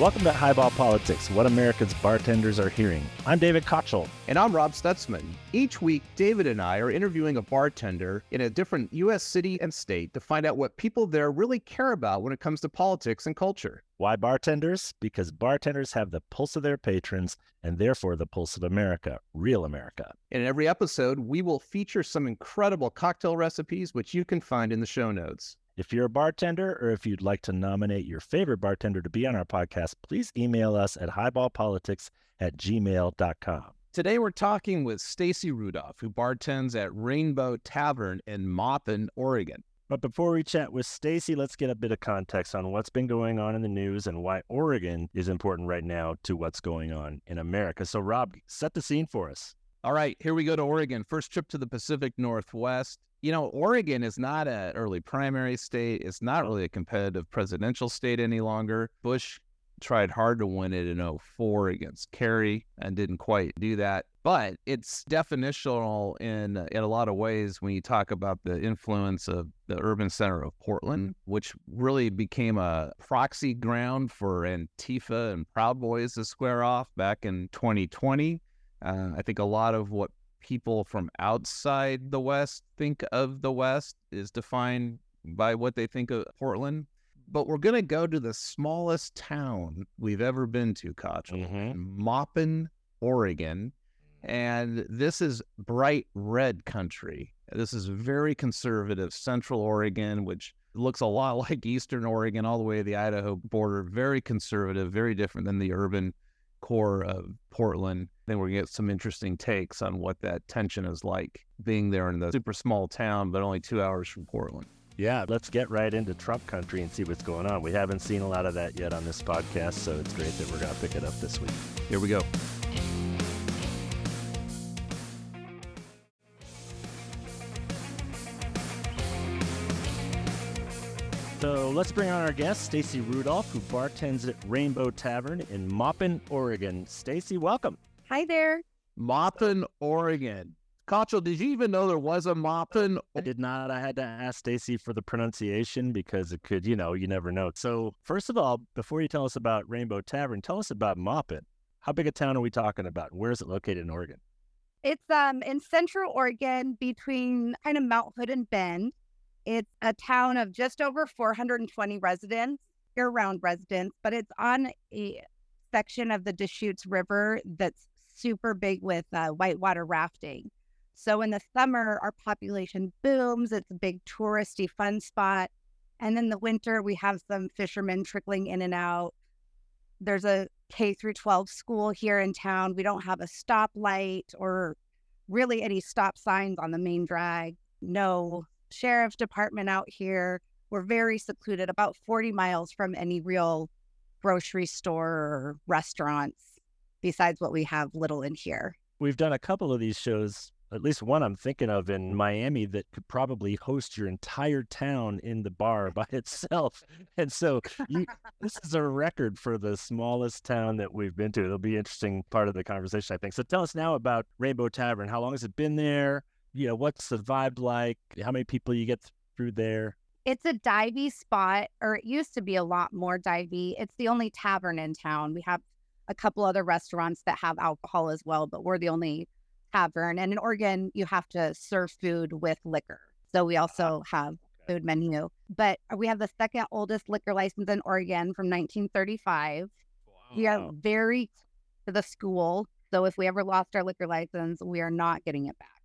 Welcome to Highball Politics, what America's bartenders are hearing. I'm David Kochel. And I'm Rob Stutzman. Each week, David and I are interviewing a bartender in a different U.S. city and state to find out what people there really care about when it comes to politics and culture. Why bartenders? Because bartenders have the pulse of their patrons and therefore the pulse of America, real America. In every episode, we will feature some incredible cocktail recipes, which you can find in the show notes. If you're a bartender or if you'd like to nominate your favorite bartender to be on our podcast, please email us at highballpolitics at gmail.com. Today we're talking with Stacie Rudolph, who bartends at Rainbow Tavern in Maupin, Oregon. But before we chat with Stacie, let's get a bit of context on what's been going on in the news and why Oregon is important right now to what's going on in America. So, Rob, set the scene for us. All right, here we go to Oregon. First trip to the Pacific Northwest you know, Oregon is not an early primary state. It's not really a competitive presidential state any longer. Bush tried hard to win it in 04 against Kerry and didn't quite do that. But it's definitional in in a lot of ways when you talk about the influence of the urban center of Portland, which really became a proxy ground for Antifa and Proud Boys to square off back in 2020. Uh, I think a lot of what people from outside the West think of the West is defined by what they think of Portland. But we're going to go to the smallest town we've ever been to, Koch, mm-hmm. Maupin, Oregon. And this is bright red country. This is very conservative Central Oregon, which looks a lot like Eastern Oregon, all the way to the Idaho border. Very conservative, very different than the urban core of Portland. Then we're gonna get some interesting takes on what that tension is like being there in the super small town, but only two hours from Portland. Yeah, let's get right into Trump country and see what's going on. We haven't seen a lot of that yet on this podcast, so it's great that we're going to pick it up this week. Here we go. Let's bring on our guest, Stacie Rudolph, who bartends at Rainbow Tavern in Maupin, Oregon. Stacie, welcome. Hi there. Maupin, Oregon. Kochel, did you even know there was a Maupin? I did not. I had to ask Stacie for the pronunciation because it could, you know, you never know. So first of all, before you tell us about Rainbow Tavern, tell us about Maupin. How big a town are we talking about? Where is it located in Oregon? It's um in central Oregon between kind of Mount Hood and Bend. It's a town of just over 420 residents, year round residents, but it's on a section of the Deschutes River that's super big with uh, whitewater rafting. So in the summer, our population booms. It's a big touristy fun spot. And in the winter, we have some fishermen trickling in and out. There's a K through 12 school here in town. We don't have a stoplight or really any stop signs on the main drag. No sheriff's department out here. We're very secluded, about 40 miles from any real grocery store or restaurants, besides what we have little in here. We've done a couple of these shows, at least one I'm thinking of in Miami that could probably host your entire town in the bar by itself. And so you, this is a record for the smallest town that we've been to. It'll be an interesting part of the conversation, I think. So tell us now about Rainbow Tavern. How long has it been there? You know, what's the vibe like? How many people you get through there? It's a divey spot, or it used to be a lot more divey. It's the only tavern in town. We have a couple other restaurants that have alcohol as well, but we're the only tavern. And in Oregon, you have to serve food with liquor. So we ah, also have food menu. But we have the second oldest liquor license in Oregon from 1935. Wow. We are very to the school. So if we ever lost our liquor license, we are not getting it back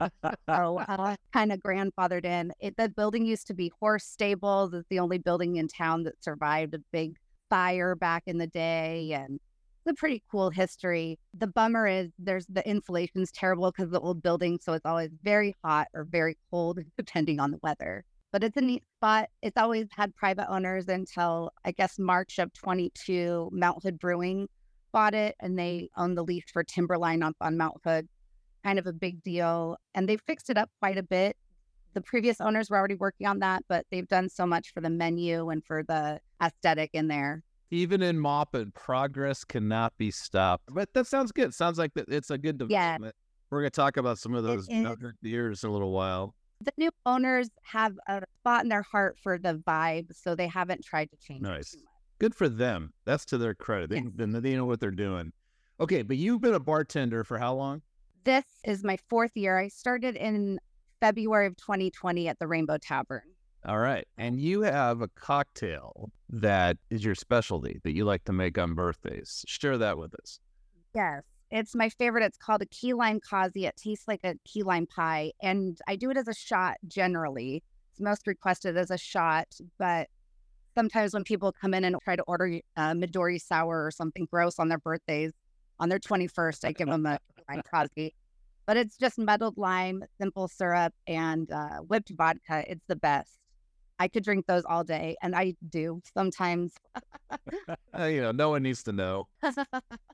so uh, kind of grandfathered in. It, the building used to be horse stables. It's the only building in town that survived a big fire back in the day, and it's a pretty cool history. The bummer is there's the insulation's terrible because the old building, so it's always very hot or very cold depending on the weather. But it's a neat spot. It's always had private owners until I guess March of 22. Mount Hood Brewing bought it, and they own the lease for Timberline up on Mount Hood kind of a big deal. And they fixed it up quite a bit. The previous owners were already working on that, but they've done so much for the menu and for the aesthetic in there. Even in Maupin, progress cannot be stopped. But that sounds good. Sounds like it's a good development. Yeah. We're going to talk about some of those years in a little while. The new owners have a spot in their heart for the vibe, so they haven't tried to change nice. Good for them. That's to their credit. They, Yes. they know what they're doing. Okay, but you've been a bartender for how long? This is my fourth year. I started in February of 2020 at the Rainbow Tavern. All right. And you have a cocktail that is your specialty that you like to make on birthdays. Share that with us. Yes. It's my favorite. It's called a key lime 'Kaze. It tastes like a key lime pie. And I do it as a shot generally. It's most requested as a shot, but sometimes when people come in and try to order uh, Midori sour or something gross on their birthdays, on their 21st, I give them a lime 'Kaze. But it's just muddled lime, simple syrup, and uh, whipped vodka. It's the best. I could drink those all day, and I do sometimes. Uh, you know, no one needs to know.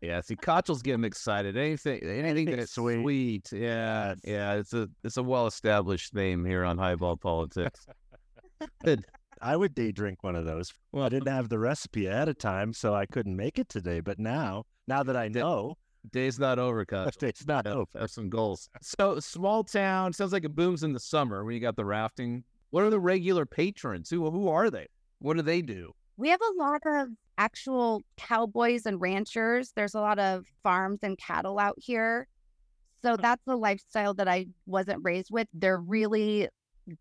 Yeah, see, Kochels getting excited. Anything, anything Anything that's sweet. sweet. Yeah, yeah. It's a it's a well established theme here on Highball Politics. Good. I would day drink one of those. Well, I didn't have the recipe ahead of time, so I couldn't make it today. But now, now that I know, Day's not over, Kochels. it's not Have, over. have some goals. So small town sounds like it booms in the summer when you got the rafting. What are the regular patrons? Who who are they? What do they do? We have a lot of actual cowboys and ranchers. There's a lot of farms and cattle out here. So that's a lifestyle that I wasn't raised with. They're really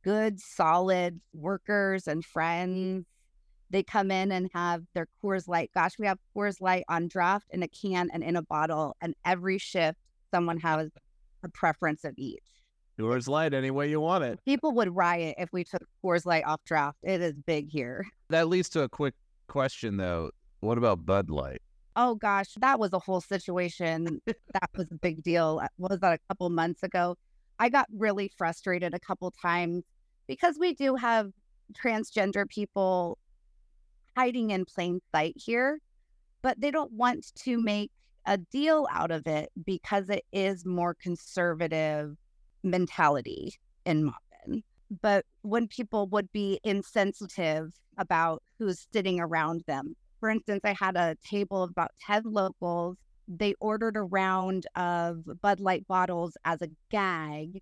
good, solid workers and friends. They come in and have their Coors Light. Gosh, we have Coors Light on draft in a can and in a bottle. And every shift, someone has a preference of each. Coors light any way you want it. People would riot if we took Coors Light off draft. It is big here. That leads to a quick question though. What about Bud Light? Oh gosh, that was a whole situation. that was a big deal. Uh, What was that a couple months ago? I got really frustrated a couple times because we do have transgender people hiding in plain sight here, but they don't want to make a deal out of it because it is more conservative mentality in Maupin. But when people would be insensitive about who's sitting around them, for instance, I had a table of about 10 locals. They ordered a round of Bud Light bottles as a gag.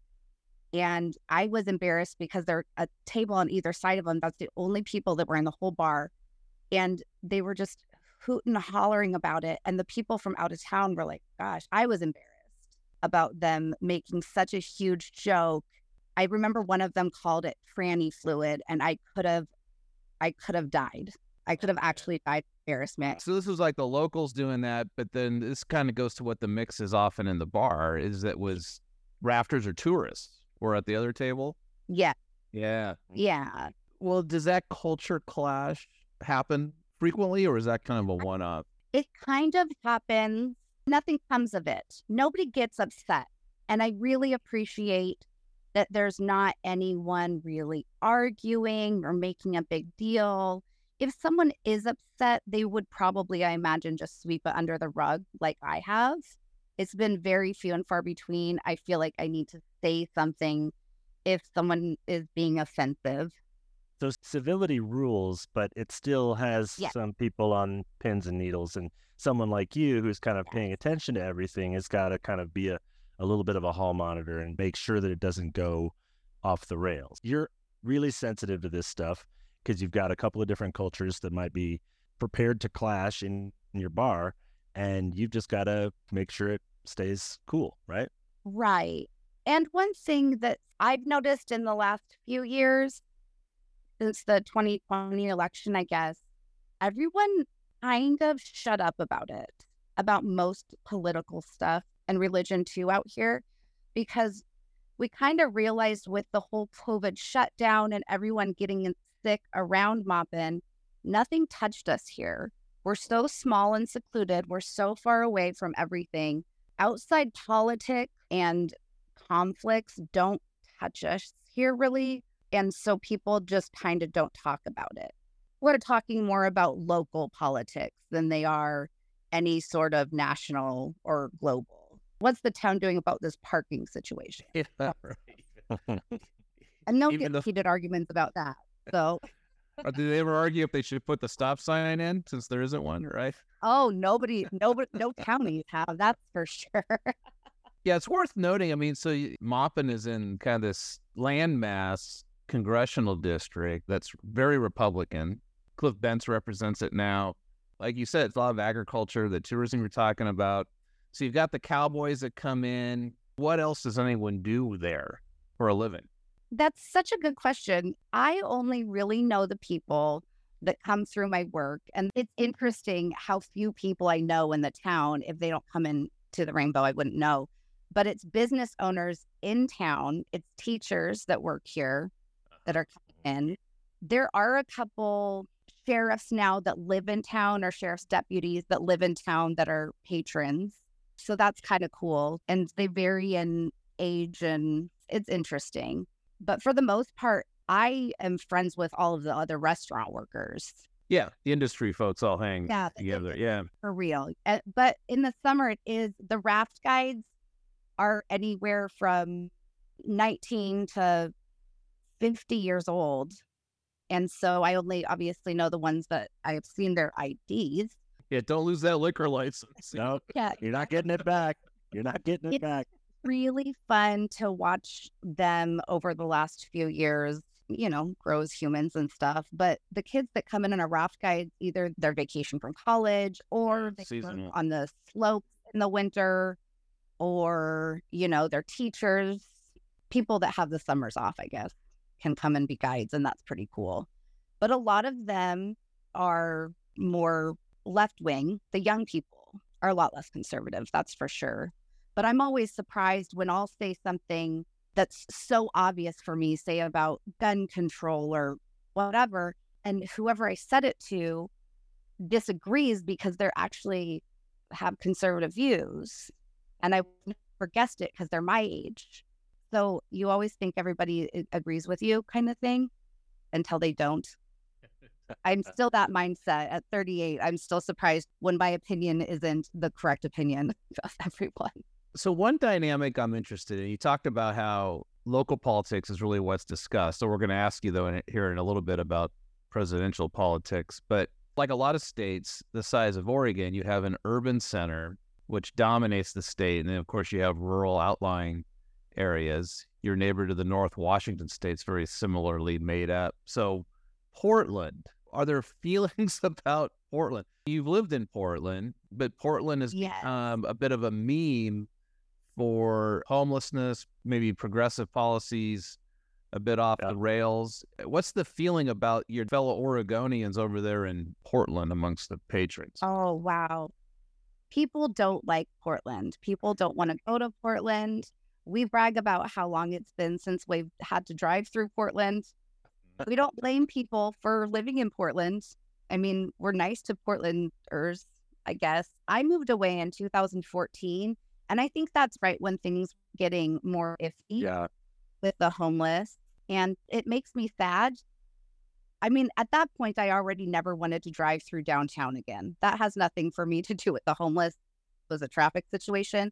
And I was embarrassed because there's a table on either side of them. That's the only people that were in the whole bar. And they were just hooting and hollering about it. And the people from out of town were like, gosh, I was embarrassed about them making such a huge joke. I remember one of them called it franny fluid, and I could have I could have died. I could have actually died embarrassment. So this was like the locals doing that, but then this kind of goes to what the mix is often in the bar is that was rafters or tourists were at the other table. Yeah, Yeah. yeah. Well, does that culture clash happen frequently or is that kind of a one off? It kind of happens. Nothing comes of it. Nobody gets upset. And I really appreciate that there's not anyone really arguing or making a big deal. If someone is upset, they would probably, I imagine, just sweep it under the rug like I have. It's been very few and far between. I feel like I need to say something if someone is being offensive. So civility rules, but it still has Yeah. some people on pins and needles. And someone like you who's kind of paying attention to everything has got to kind of be a, a little bit of a hall monitor and make sure that it doesn't go off the rails. You're really sensitive to this stuff because you've got a couple of different cultures that might be prepared to clash in, in your bar. And you've just got to make sure it stays cool, right? Right. And one thing that I've noticed in the last few years, since the 2020 election, I guess, everyone kind of shut up about it, about most political stuff and religion too out here, because we kind of realized with the whole COVID shutdown and everyone getting sick around Maupin, nothing touched us here. We're so small and secluded. We're so far away from everything. Outside politics and conflicts don't touch us here really. And so people just kind of don't talk about it. We're talking more about local politics than they are any sort of national or global. What's the town doing about this parking situation? Yeah, right. And no Even get heated arguments about that. So, Or did they ever argue if they should put the stop sign in since there isn't one, right? oh, nobody, nobody, no counties have, that's for sure. Yeah, it's worth noting. I mean, so Maupin is in kind of this landmass congressional district that's very Republican, Cliff Bentz represents it now. Like you said, it's a lot of agriculture, the tourism you're talking about. So you've got the cowboys that come in. What else does anyone do there for a living? That's such a good question. I only really know the people that come through my work. And it's interesting how few people I know in the town, if they don't come in to the rainbow, I wouldn't know. But it's business owners in town, it's teachers that work here that are coming in. There are a couple sheriffs now that live in town or sheriff's deputies that live in town that are patrons. So that's kind of cool. And they vary in age and it's interesting. But for the most part, I am friends with all of the other restaurant workers. Yeah, the industry folks all hang Yeah, together. Yeah. for real. Uh, But in the summer, it is the raft guides are anywhere from 19 to 50 years old. And so I only obviously know the ones that I have seen their IDs. Yeah, don't lose that liquor license. No, Yeah, you're not getting it back. You're not getting it It- back. really fun to watch them over the last few years, you know, grow as humans and stuff. But the kids that come in on a raft guide, either they're vacation from college or they work Seasonal. on the slopes in the winter, or, you know, they're teachers, people that have the summers off, I guess, can come and be guides. And that's pretty cool. But a lot of them are more left wing. The young people are a lot less conservative, that's for sure. But I'm always surprised when I'll say something that's so obvious for me, say about gun control or whatever, and whoever I said it to disagrees because they're actually have conservative views. And I never guessed it because they're my age. So you always think everybody eh, agrees with you, kind of thing, until they don't. I'm still that mindset at 38. I'm still surprised when my opinion isn't the correct opinion of everyone. So one dynamic I'm interested in, you talked about how local politics is really what's discussed. So we're going to ask you though in, here in a little bit about presidential politics, but like a lot of states the size of Oregon, you have an urban center which dominates the state, and then of course you have rural outlying areas. Your neighbor to the north, Washington State's very similarly made up. So Portland, are there feelings about Portland? You've lived in Portland, but Portland is Yes. um, a bit of a meme for homelessness, maybe progressive policies, a bit off Yeah. the rails. What's the feeling about your fellow Oregonians over there in Portland amongst the patrons? Oh, wow. People don't like Portland. People don't want to go to Portland. We brag about how long it's been since we've had to drive through Portland. We don't blame people for living in Portland. I mean, we're nice to Portlanders, I guess. I moved away in 2014, and I think that's right when things were getting more iffy Yeah. with the homeless. And it makes me sad. I mean, at that point, I already never wanted to drive through downtown again. That has nothing for me to do with the homeless. It was a traffic situation.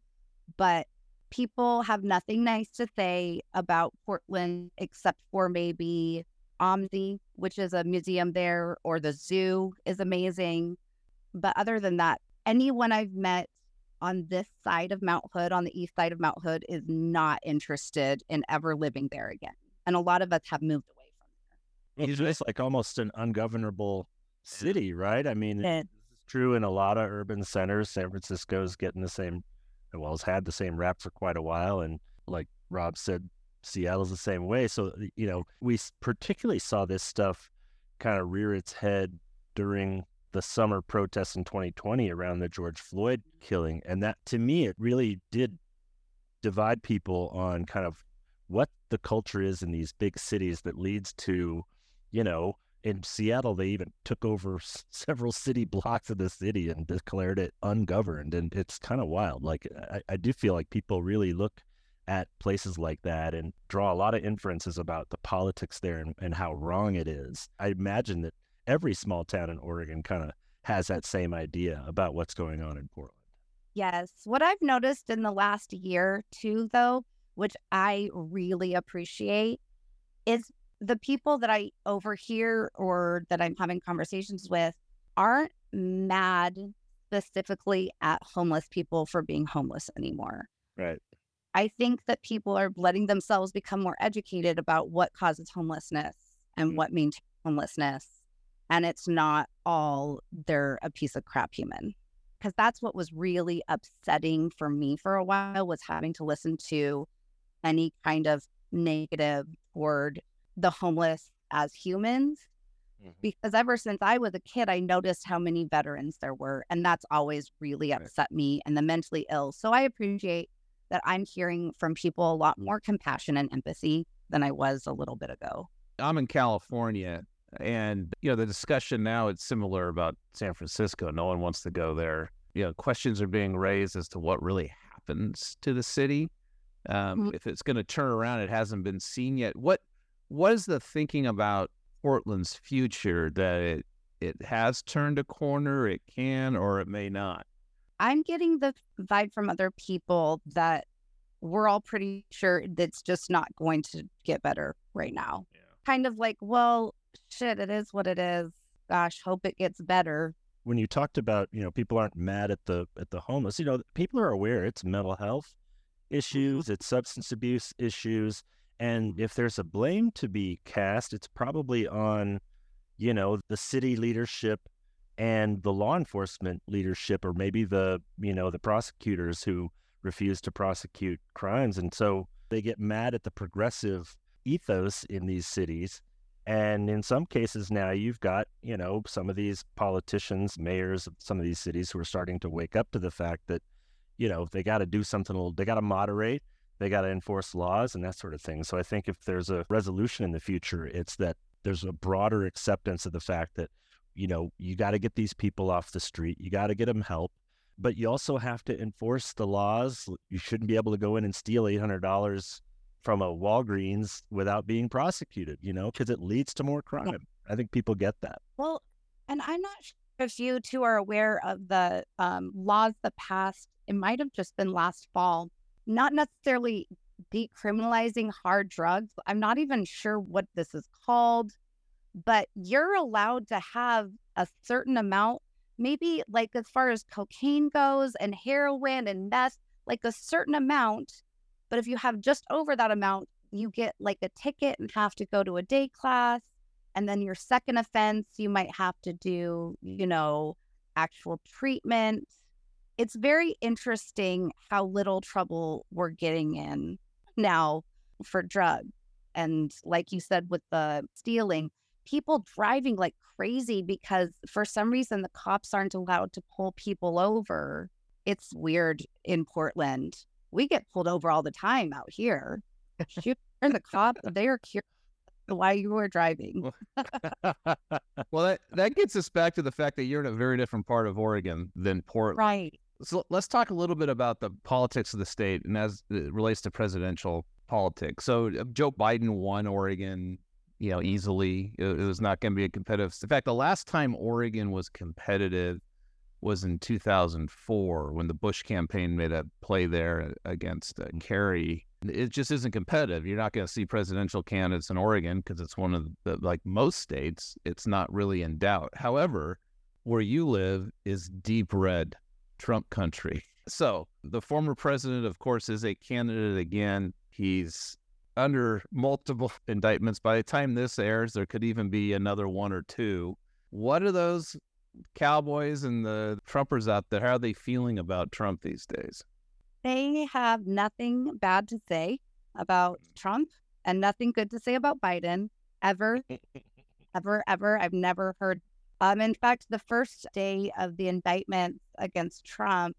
But people have nothing nice to say about Portland except for maybe OMSI, which is a museum there, or the zoo is amazing. But other than that, anyone I've met on this side of Mount Hood, on the east side of Mount Hood, is not interested in ever living there again. And a lot of us have moved away from there. It's just like almost an ungovernable city, right? I mean, it's true in a lot of urban centers. San Francisco's getting the same, well, it's had the same rap for quite a while. And like Rob said, Seattle's the same way. So, you know, we particularly saw this stuff kind of rear its head during the summer protests in 2020 around the George Floyd mm-hmm. killing. And that, to me, it really did divide people on kind of what the culture is in these big cities that leads to, you know, in Seattle, they even took over s- several city blocks of the city and declared it ungoverned. And it's kind of wild. Like, I, I do feel like people really look at places like that and draw a lot of inferences about the politics there and, and how wrong it is. I imagine that every small town in Oregon kind of has that same idea about what's going on in Portland. Yes. What I've noticed in the last year, too, though, which I really appreciate, is the people that I overhear or that I'm having conversations with aren't mad specifically at homeless people for being homeless anymore. Right. I think that people are letting themselves become more educated about what causes homelessness and Mm. what maintains homelessness. and it's not all they're a piece of crap human. Because that's what was really upsetting for me for a while was having to listen to any kind of negative toward the homeless as humans. Mhm. Because ever since I was a kid, I noticed how many veterans there were. And that's always really Right. upset me and the mentally ill. So I appreciate that I'm hearing from people a lot more compassion and empathy than I was a little bit ago. I'm in California, and you know the discussion now it's similar about San Francisco. No one wants to go there. You know, questions are being raised as to what really happens to the city. Um, Mhm. If it's going to turn around, it hasn't been seen yet. What What is the thinking about Portland's future that it it has turned a corner, it can, or it may not? I'm getting the vibe from other people that we're all pretty sure that's just not going to get better right now. Yeah. Kind of like, well, shit, it is what it is. Gosh, hope it gets better. when you talked about you know people aren't mad at the at the homeless you know people are aware it's mental health issues it's substance abuse issues and if there's a blame to be cast it's probably on you know the city leadership and the law enforcement leadership or maybe the you know the prosecutors who refuse to prosecute crimes. And so they get mad at the progressive ethos in these cities. And in some cases now you've got, you know, some of these politicians, mayors of some of these cities who are starting to wake up to the fact that, you know, they got to do something a little, they got to moderate, they got to enforce laws and that sort of thing. So I think if there's a resolution in the future, it's that there's a broader acceptance of the fact that, you know, you got to get these people off the street, you got to get them help, but you also have to enforce the laws. You shouldn't be able to go in and steal $800 from a Walgreens without being prosecuted, you know, because it leads to more crime. I think people get that. Well, and I'm not sure if you two are aware of the um, laws that passed. It might have just been last fall, not necessarily decriminalizing hard drugs. I'm not even sure what this is called, but you're allowed to have a certain amount, maybe like as far as cocaine goes and heroin and meth, like a certain amount. But if you have just over that amount, you get like a ticket and have to go to a day class. And then your second offense, you might have to do, you know, actual treatment. It's very interesting how little trouble we're getting in now for drugs. And like you said, with the stealing, people driving like crazy because for some reason the cops aren't allowed to pull people over. It's weird in Portland. We get pulled over all the time out here. Shoot, and the cop, they are curious why you were driving. well, that that gets us back to the fact that you're in a very different part of Oregon than Portland. Right. So let's talk a little bit about the politics of the state and as it relates to presidential politics. So uh, Joe Biden won Oregon, you know, easily. It, it was not going to be a competitive. In fact, the last time Oregon was competitive was in 2004 when the Bush campaign made a play there against uh, Kerry. It just isn't competitive. You're not going to see presidential candidates in Oregon because it's one of the like most states. It's not really in doubt. However, where you live is deep red. Trump country. So the former president, of course, is a candidate again. He's under multiple indictments. By the time this airs, there could even be another one or two. What are those cowboys and the Trumpers out there? How are they feeling about Trump these days? They have nothing bad to say about Trump and nothing good to say about Biden ever, ever, ever. I've never heard. Um, in fact, the first day of the indictment against Trump,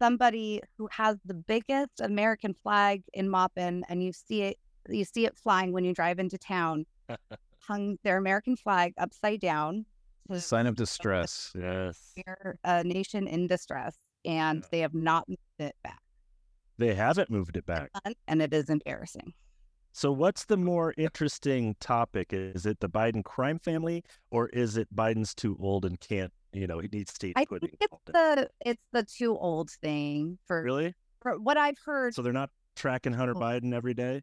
somebody who has the biggest American flag in Maupin, and you see it, you see it flying when you drive into town, hung their American flag upside down. to Sign of distress. Yes. We're a nation in distress, and Yeah. they have not moved it back, They haven't moved it back. and it is embarrassing. So, what's the more interesting topic? Is it the Biden crime family, or is it Biden's too old and can't, you know, he needs state I think it's the it's the too old thing for, Really? for what I've heard. So they're not tracking Hunter Oh. Biden every day?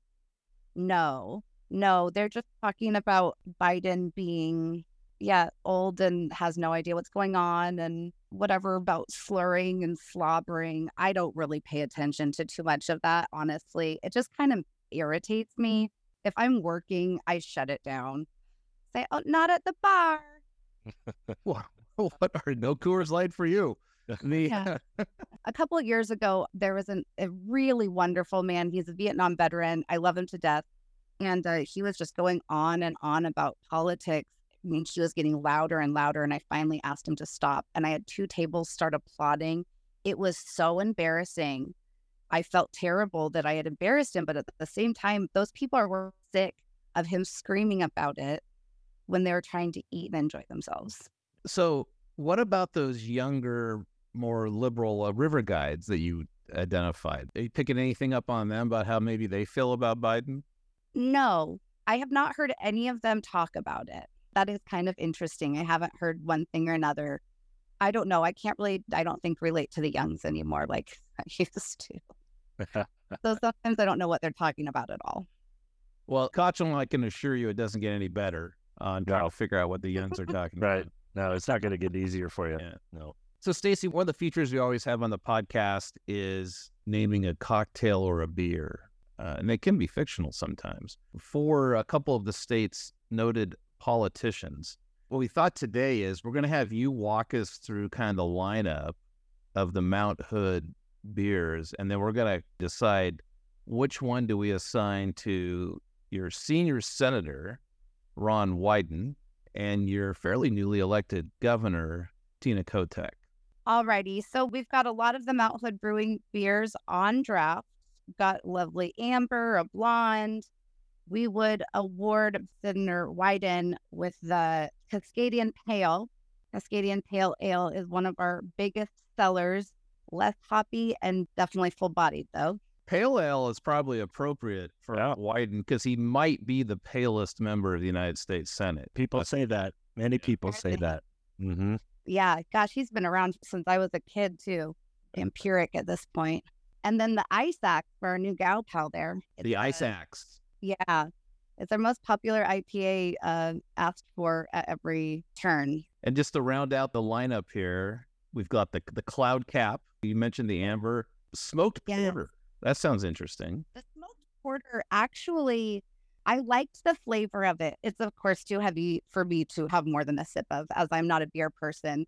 No, no, they're just talking about Biden being yeah old and has no idea what's going on and whatever about slurring and slobbering. I don't really pay attention to too much of that. Honestly, it just kind of irritates me. If I'm working, I shut it down. Say, oh, not at the bar. what, what are no Coors Light for you? Yeah. a couple of years ago, there was an, a really wonderful man. He's a Vietnam veteran. I love him to death. And uh, he was just going on and on about politics. I mean, he was getting louder and louder. And I finally asked him to stop. And I had two tables start applauding. It was so embarrassing. I felt terrible that I had embarrassed him. But at the same time, those people are sick of him screaming about it when they were trying to eat and enjoy themselves. so, what about those younger, more liberal uh, river guides that you identified? Are you picking anything up on them about how maybe they feel about Biden? No, I have not heard any of them talk about it. That is kind of interesting. I haven't heard one thing or another. I don't know. I can't really, I don't think, relate to the youngs anymore like I used to. So sometimes I don't know what they're talking about at all. Well, Kochel, I can assure you it doesn't get any better on trying No. to figure out what the youngs are talking Right. about. No, it's not going to get easier for you. Yeah. No. So, Stacie, one of the features we always have on the podcast is naming a cocktail or a beer, uh, and they can be fictional sometimes. For a couple of the state's noted politicians, what we thought today is we're going to have you walk us through kind of the lineup of the Mount Hood beers, and then we're going to decide which one do we assign to your senior senator, Ron Wyden, and your fairly newly elected governor, Tina Kotek. Alrighty. So we've got a lot of the Mount Hood Brewing beers on draft. Got lovely amber, a blonde. We would award Senator Wyden with the Cascadian Pale. Cascadian Pale Ale is one of our biggest sellers, less hoppy and definitely full bodied though. Pale ale is probably appropriate for Yeah. Wyden because he might be the palest member of the United States Senate. People say that. Many people say that. hmm Yeah, gosh, he's been around since I was a kid too. Empiric at this point. And then the Ice Axe for our new gal pal there. The It's, Ice Axe. Yeah. It's our most popular IPA uh, asked for at every turn. And just to round out the lineup here, we've got the the Cloud Cap. You mentioned the amber smoked Yes. porter. That sounds interesting. The smoked porter actually, I liked the flavor of it. It's, of course, too heavy for me to have more than a sip of, as I'm not a beer person.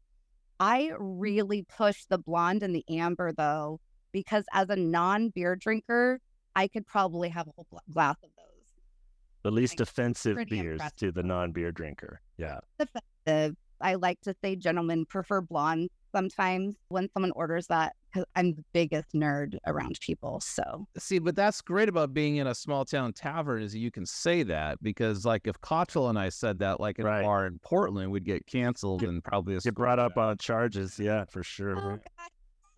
I really push the blonde and the amber, though, because as a non beer drinker, I could probably have a whole gla- glass of those. The least Like, offensive beers impressive. to the non-beer drinker. Yeah. offensive. I like to say gentlemen prefer blonde sometimes when someone orders that because I'm the biggest nerd around people. So See, but that's great about being in a small town tavern is you can say that because, like, if Kochel and I said that, like in Right. a bar in Portland, we'd get canceled and probably Get brought up on charges. Yeah, for sure. Oh, right.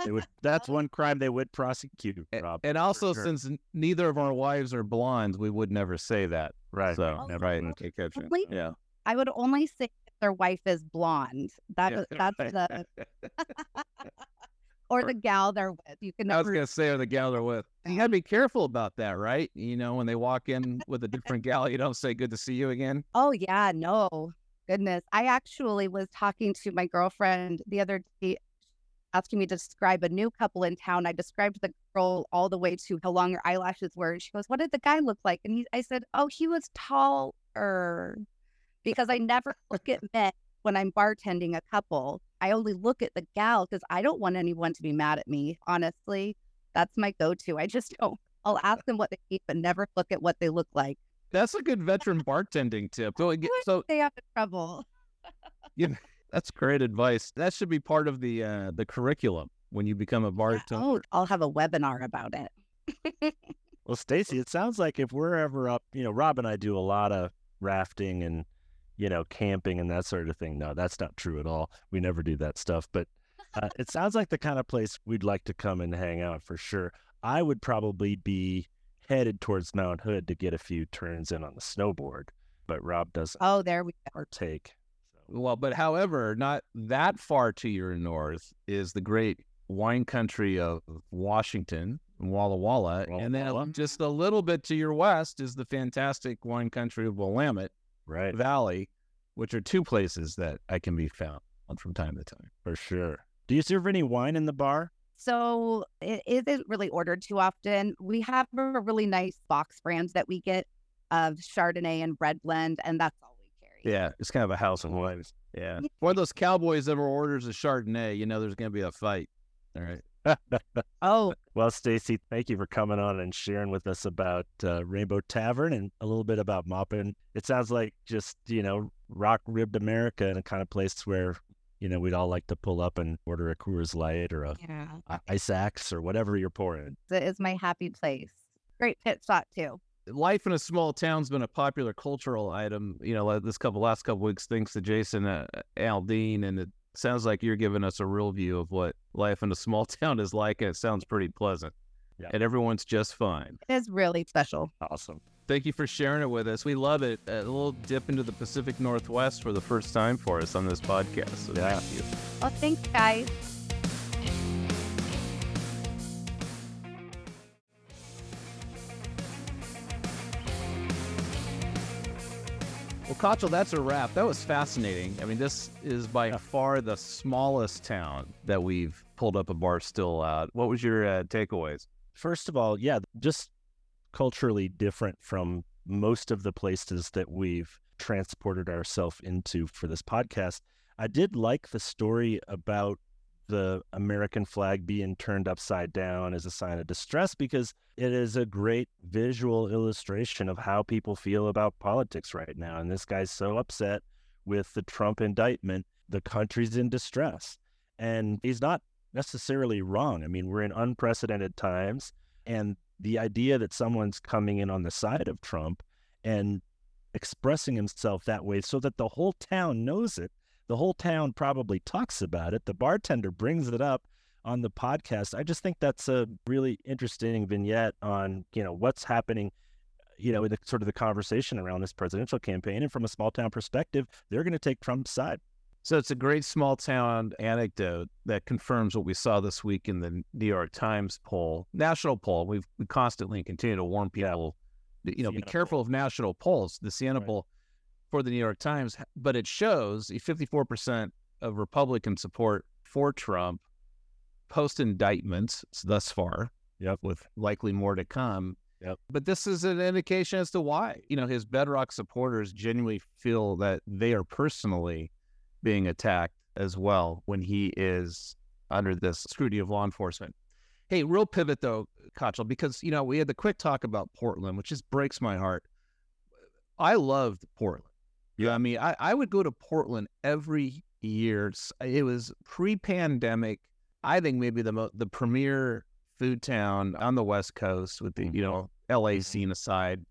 They would, that's one crime they would prosecute, Rob. And for also, sure. since neither of our wives are blondes, we would never say that. right. So, Oh, never right. Okay, gotcha. Only- Yeah. I would only say if their wife is blonde. That Yeah, that's the or the gal they're with. You can I was gonna say, or the gal they're with. You gotta uh-huh. be careful about that, right? You know, when they walk in with a different gal, you don't say "Good to see you" again. Oh yeah, no. Goodness. I actually was talking to my girlfriend the other day asking me to describe a new couple in town. I described the girl all the way to how long her eyelashes were. She goes, What did the guy look like? And he, I said, Oh, he was taller. Because I never look at men when I'm bartending a couple. I only look at the gal because I don't want anyone to be mad at me. Honestly, that's my go to. I just don't. I'll ask them what they eat, but never look at what they look like. That's a good veteran bartending tip. So, it get- so Stay out of trouble. that's great advice. That should be part of the uh, the curriculum when you become a bartender. Oh, I'll have a webinar about it. Well, Stacie, it sounds like if we're ever up, you know, Rob and I do a lot of rafting and, you know, camping and that sort of thing. No, that's not true at all. We never do that stuff. But uh, it sounds like the kind of place we'd like to come and hang out for sure. I would probably be headed towards Mount Hood to get a few turns in on the snowboard, but Rob doesn't Oh, there we go. partake. So, Well, but however, not that far to your north is the great wine country of Washington, Walla Walla, Walla and then Walla. just a little bit to your west is the fantastic wine country of Willamette right, Valley, which are two places that I can be found from time to time. for sure. Do you serve any wine in the bar? So it isn't really ordered too often. We have a really nice box brand that we get of Chardonnay and red blend, and that's all we carry. Yeah, it's kind of a house of wines. Yeah. One of those cowboys ever orders a Chardonnay, you know there's going to be a fight. All right. Oh, Well, Stacie, thank you for coming on and sharing with us about uh, Rainbow Tavern and a little bit about Maupin. It sounds like just, you know, rock ribbed America and a kind of place where, you know, we'd all like to pull up and order a Coors Light or a yeah. a Ice Axe or whatever you're pouring. It is my happy place. Great pit stop too. Life in a small town's been a popular cultural item, you know, like this couple last couple weeks thanks to Jason uh, Aldean and it sounds like you're giving us a real view of what life in a small town is like and it sounds pretty pleasant. Yeah. And everyone's just fine. It is really special. Awesome. Thank you for sharing it with us. We love it. A little dip into the Pacific Northwest for the first time for us on this podcast. So Yeah. thank you. Well, thanks, guys. Kochel, that's a wrap. That was fascinating. I mean, this is by Yeah. far the smallest town that we've pulled up a bar still at. What was your uh, takeaways? First of all, yeah, just culturally different from most of the places that we've transported ourselves into for this podcast. I did like the story about the American flag being turned upside down as a sign of distress because it is a great visual illustration of how people feel about politics right now. And this guy's so upset with the Trump indictment, the country's in distress. And he's not necessarily wrong. I mean, we're in unprecedented times. And the idea that someone's coming in on the side of Trump and expressing himself that way so that the whole town knows it, the whole town probably talks about it, the bartender brings it up on the podcast. I just think that's a really interesting vignette on, you know, what's happening, you know, in the sort of the conversation around this presidential campaign. And from a small town perspective, they're going to take Trump's side. So it's a great small town anecdote that confirms what we saw this week in the New York Times poll, national poll. We've we constantly continue to warn people, you know, be Siena careful of national polls. The Siena Right. poll for the New York Times, but it shows 54% of Republican support for Trump post indictments thus far. Yep. With likely more to come. Yep. But this is an indication as to why, you know, his bedrock supporters genuinely feel that they are personally being attacked as well when he is under this scrutiny of law enforcement. Hey, real pivot though, Kochel, because you know we had the quick talk about Portland, which just breaks my heart. I loved Portland. Yeah, I mean, I, I would go to Portland every year. It was pre-pandemic. I think maybe the mo- the premier food town on the West Coast, with the you mm-hmm. know LA mm-hmm. scene aside.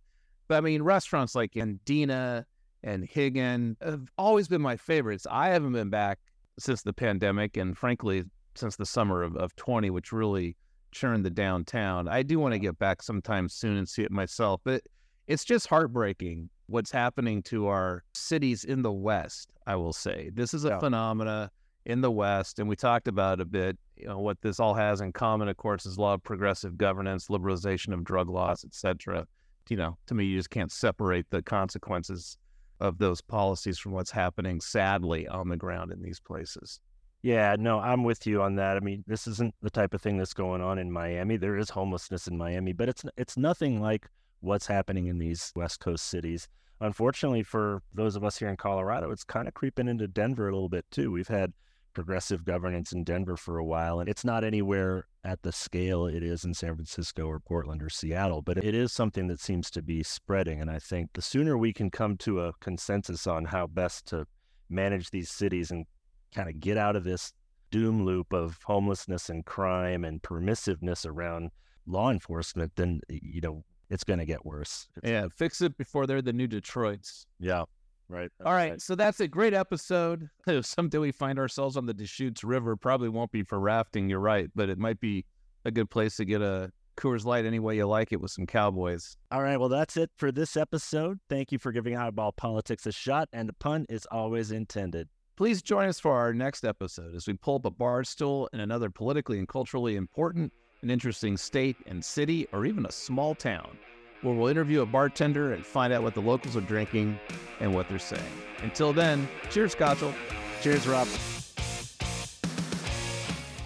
But I mean, restaurants like Andina and Higgins have always been my favorites. I haven't been back since the pandemic, and frankly, since the summer of, of 20, which really churned the downtown. I do want to get back sometime soon and see it myself, but it's just heartbreaking what's happening to our cities in the West, I will say. This is a Yeah. phenomena in the West, and we talked about a bit, you know, what this all has in common, of course, is law of progressive governance, liberalization of drug laws, et cetera. You know, to me, you just can't separate the consequences of those policies from what's happening sadly on the ground in these places. Yeah, no, I'm with you on that. I mean, this isn't the type of thing that's going on in Miami. There is homelessness in Miami, but it's it's nothing like what's happening in these West Coast cities. Unfortunately, for those of us here in Colorado, it's kind of creeping into Denver a little bit too. We've had progressive governance in Denver for a while, and it's not anywhere at the scale it is in San Francisco or Portland or Seattle, but it is something that seems to be spreading. And I think the sooner we can come to a consensus on how best to manage these cities and kind of get out of this doom loop of homelessness and crime and permissiveness around law enforcement, then you know it's going to get worse. It's- Yeah, fix it before they're the new Detroits. yeah, right. All right, so that's a great episode. If someday we find ourselves on the Deschutes River, probably won't be for rafting, you're right, but it might be a good place to get a Coors Light any way you like it with some cowboys. All right, well that's it for this episode. Thank you for giving Highball Politics a shot, and the pun is always intended. Please join us for our next episode as we pull up a bar stool in another politically and culturally important and interesting state and city or even a small town, where we'll interview a bartender and find out what the locals are drinking and what they're saying. Until then, cheers, Kochel. Cheers, Rob.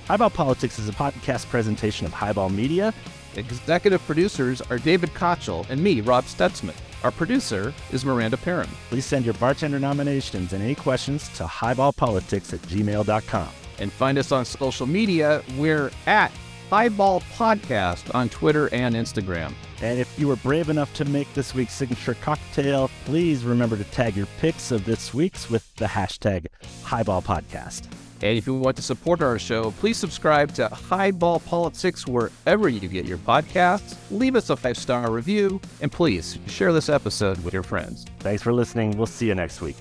Highball Politics is a podcast presentation of Highball Media. Executive producers are David Kochel and me, Rob Stutzman. Our producer is Miranda Perrin. Please send your bartender nominations and any questions to highballpolitics at gmail.com. And find us on social media. We're at Highball Podcast on Twitter and Instagram. And if you were brave enough to make this week's signature cocktail, please remember to tag your pics of this week's with the hashtag Highball Podcast. And if you want to support our show, please subscribe to Highball Politics wherever you get your podcasts. Leave us a five star review, and please share this episode with your friends. Thanks for listening. We'll see you next week.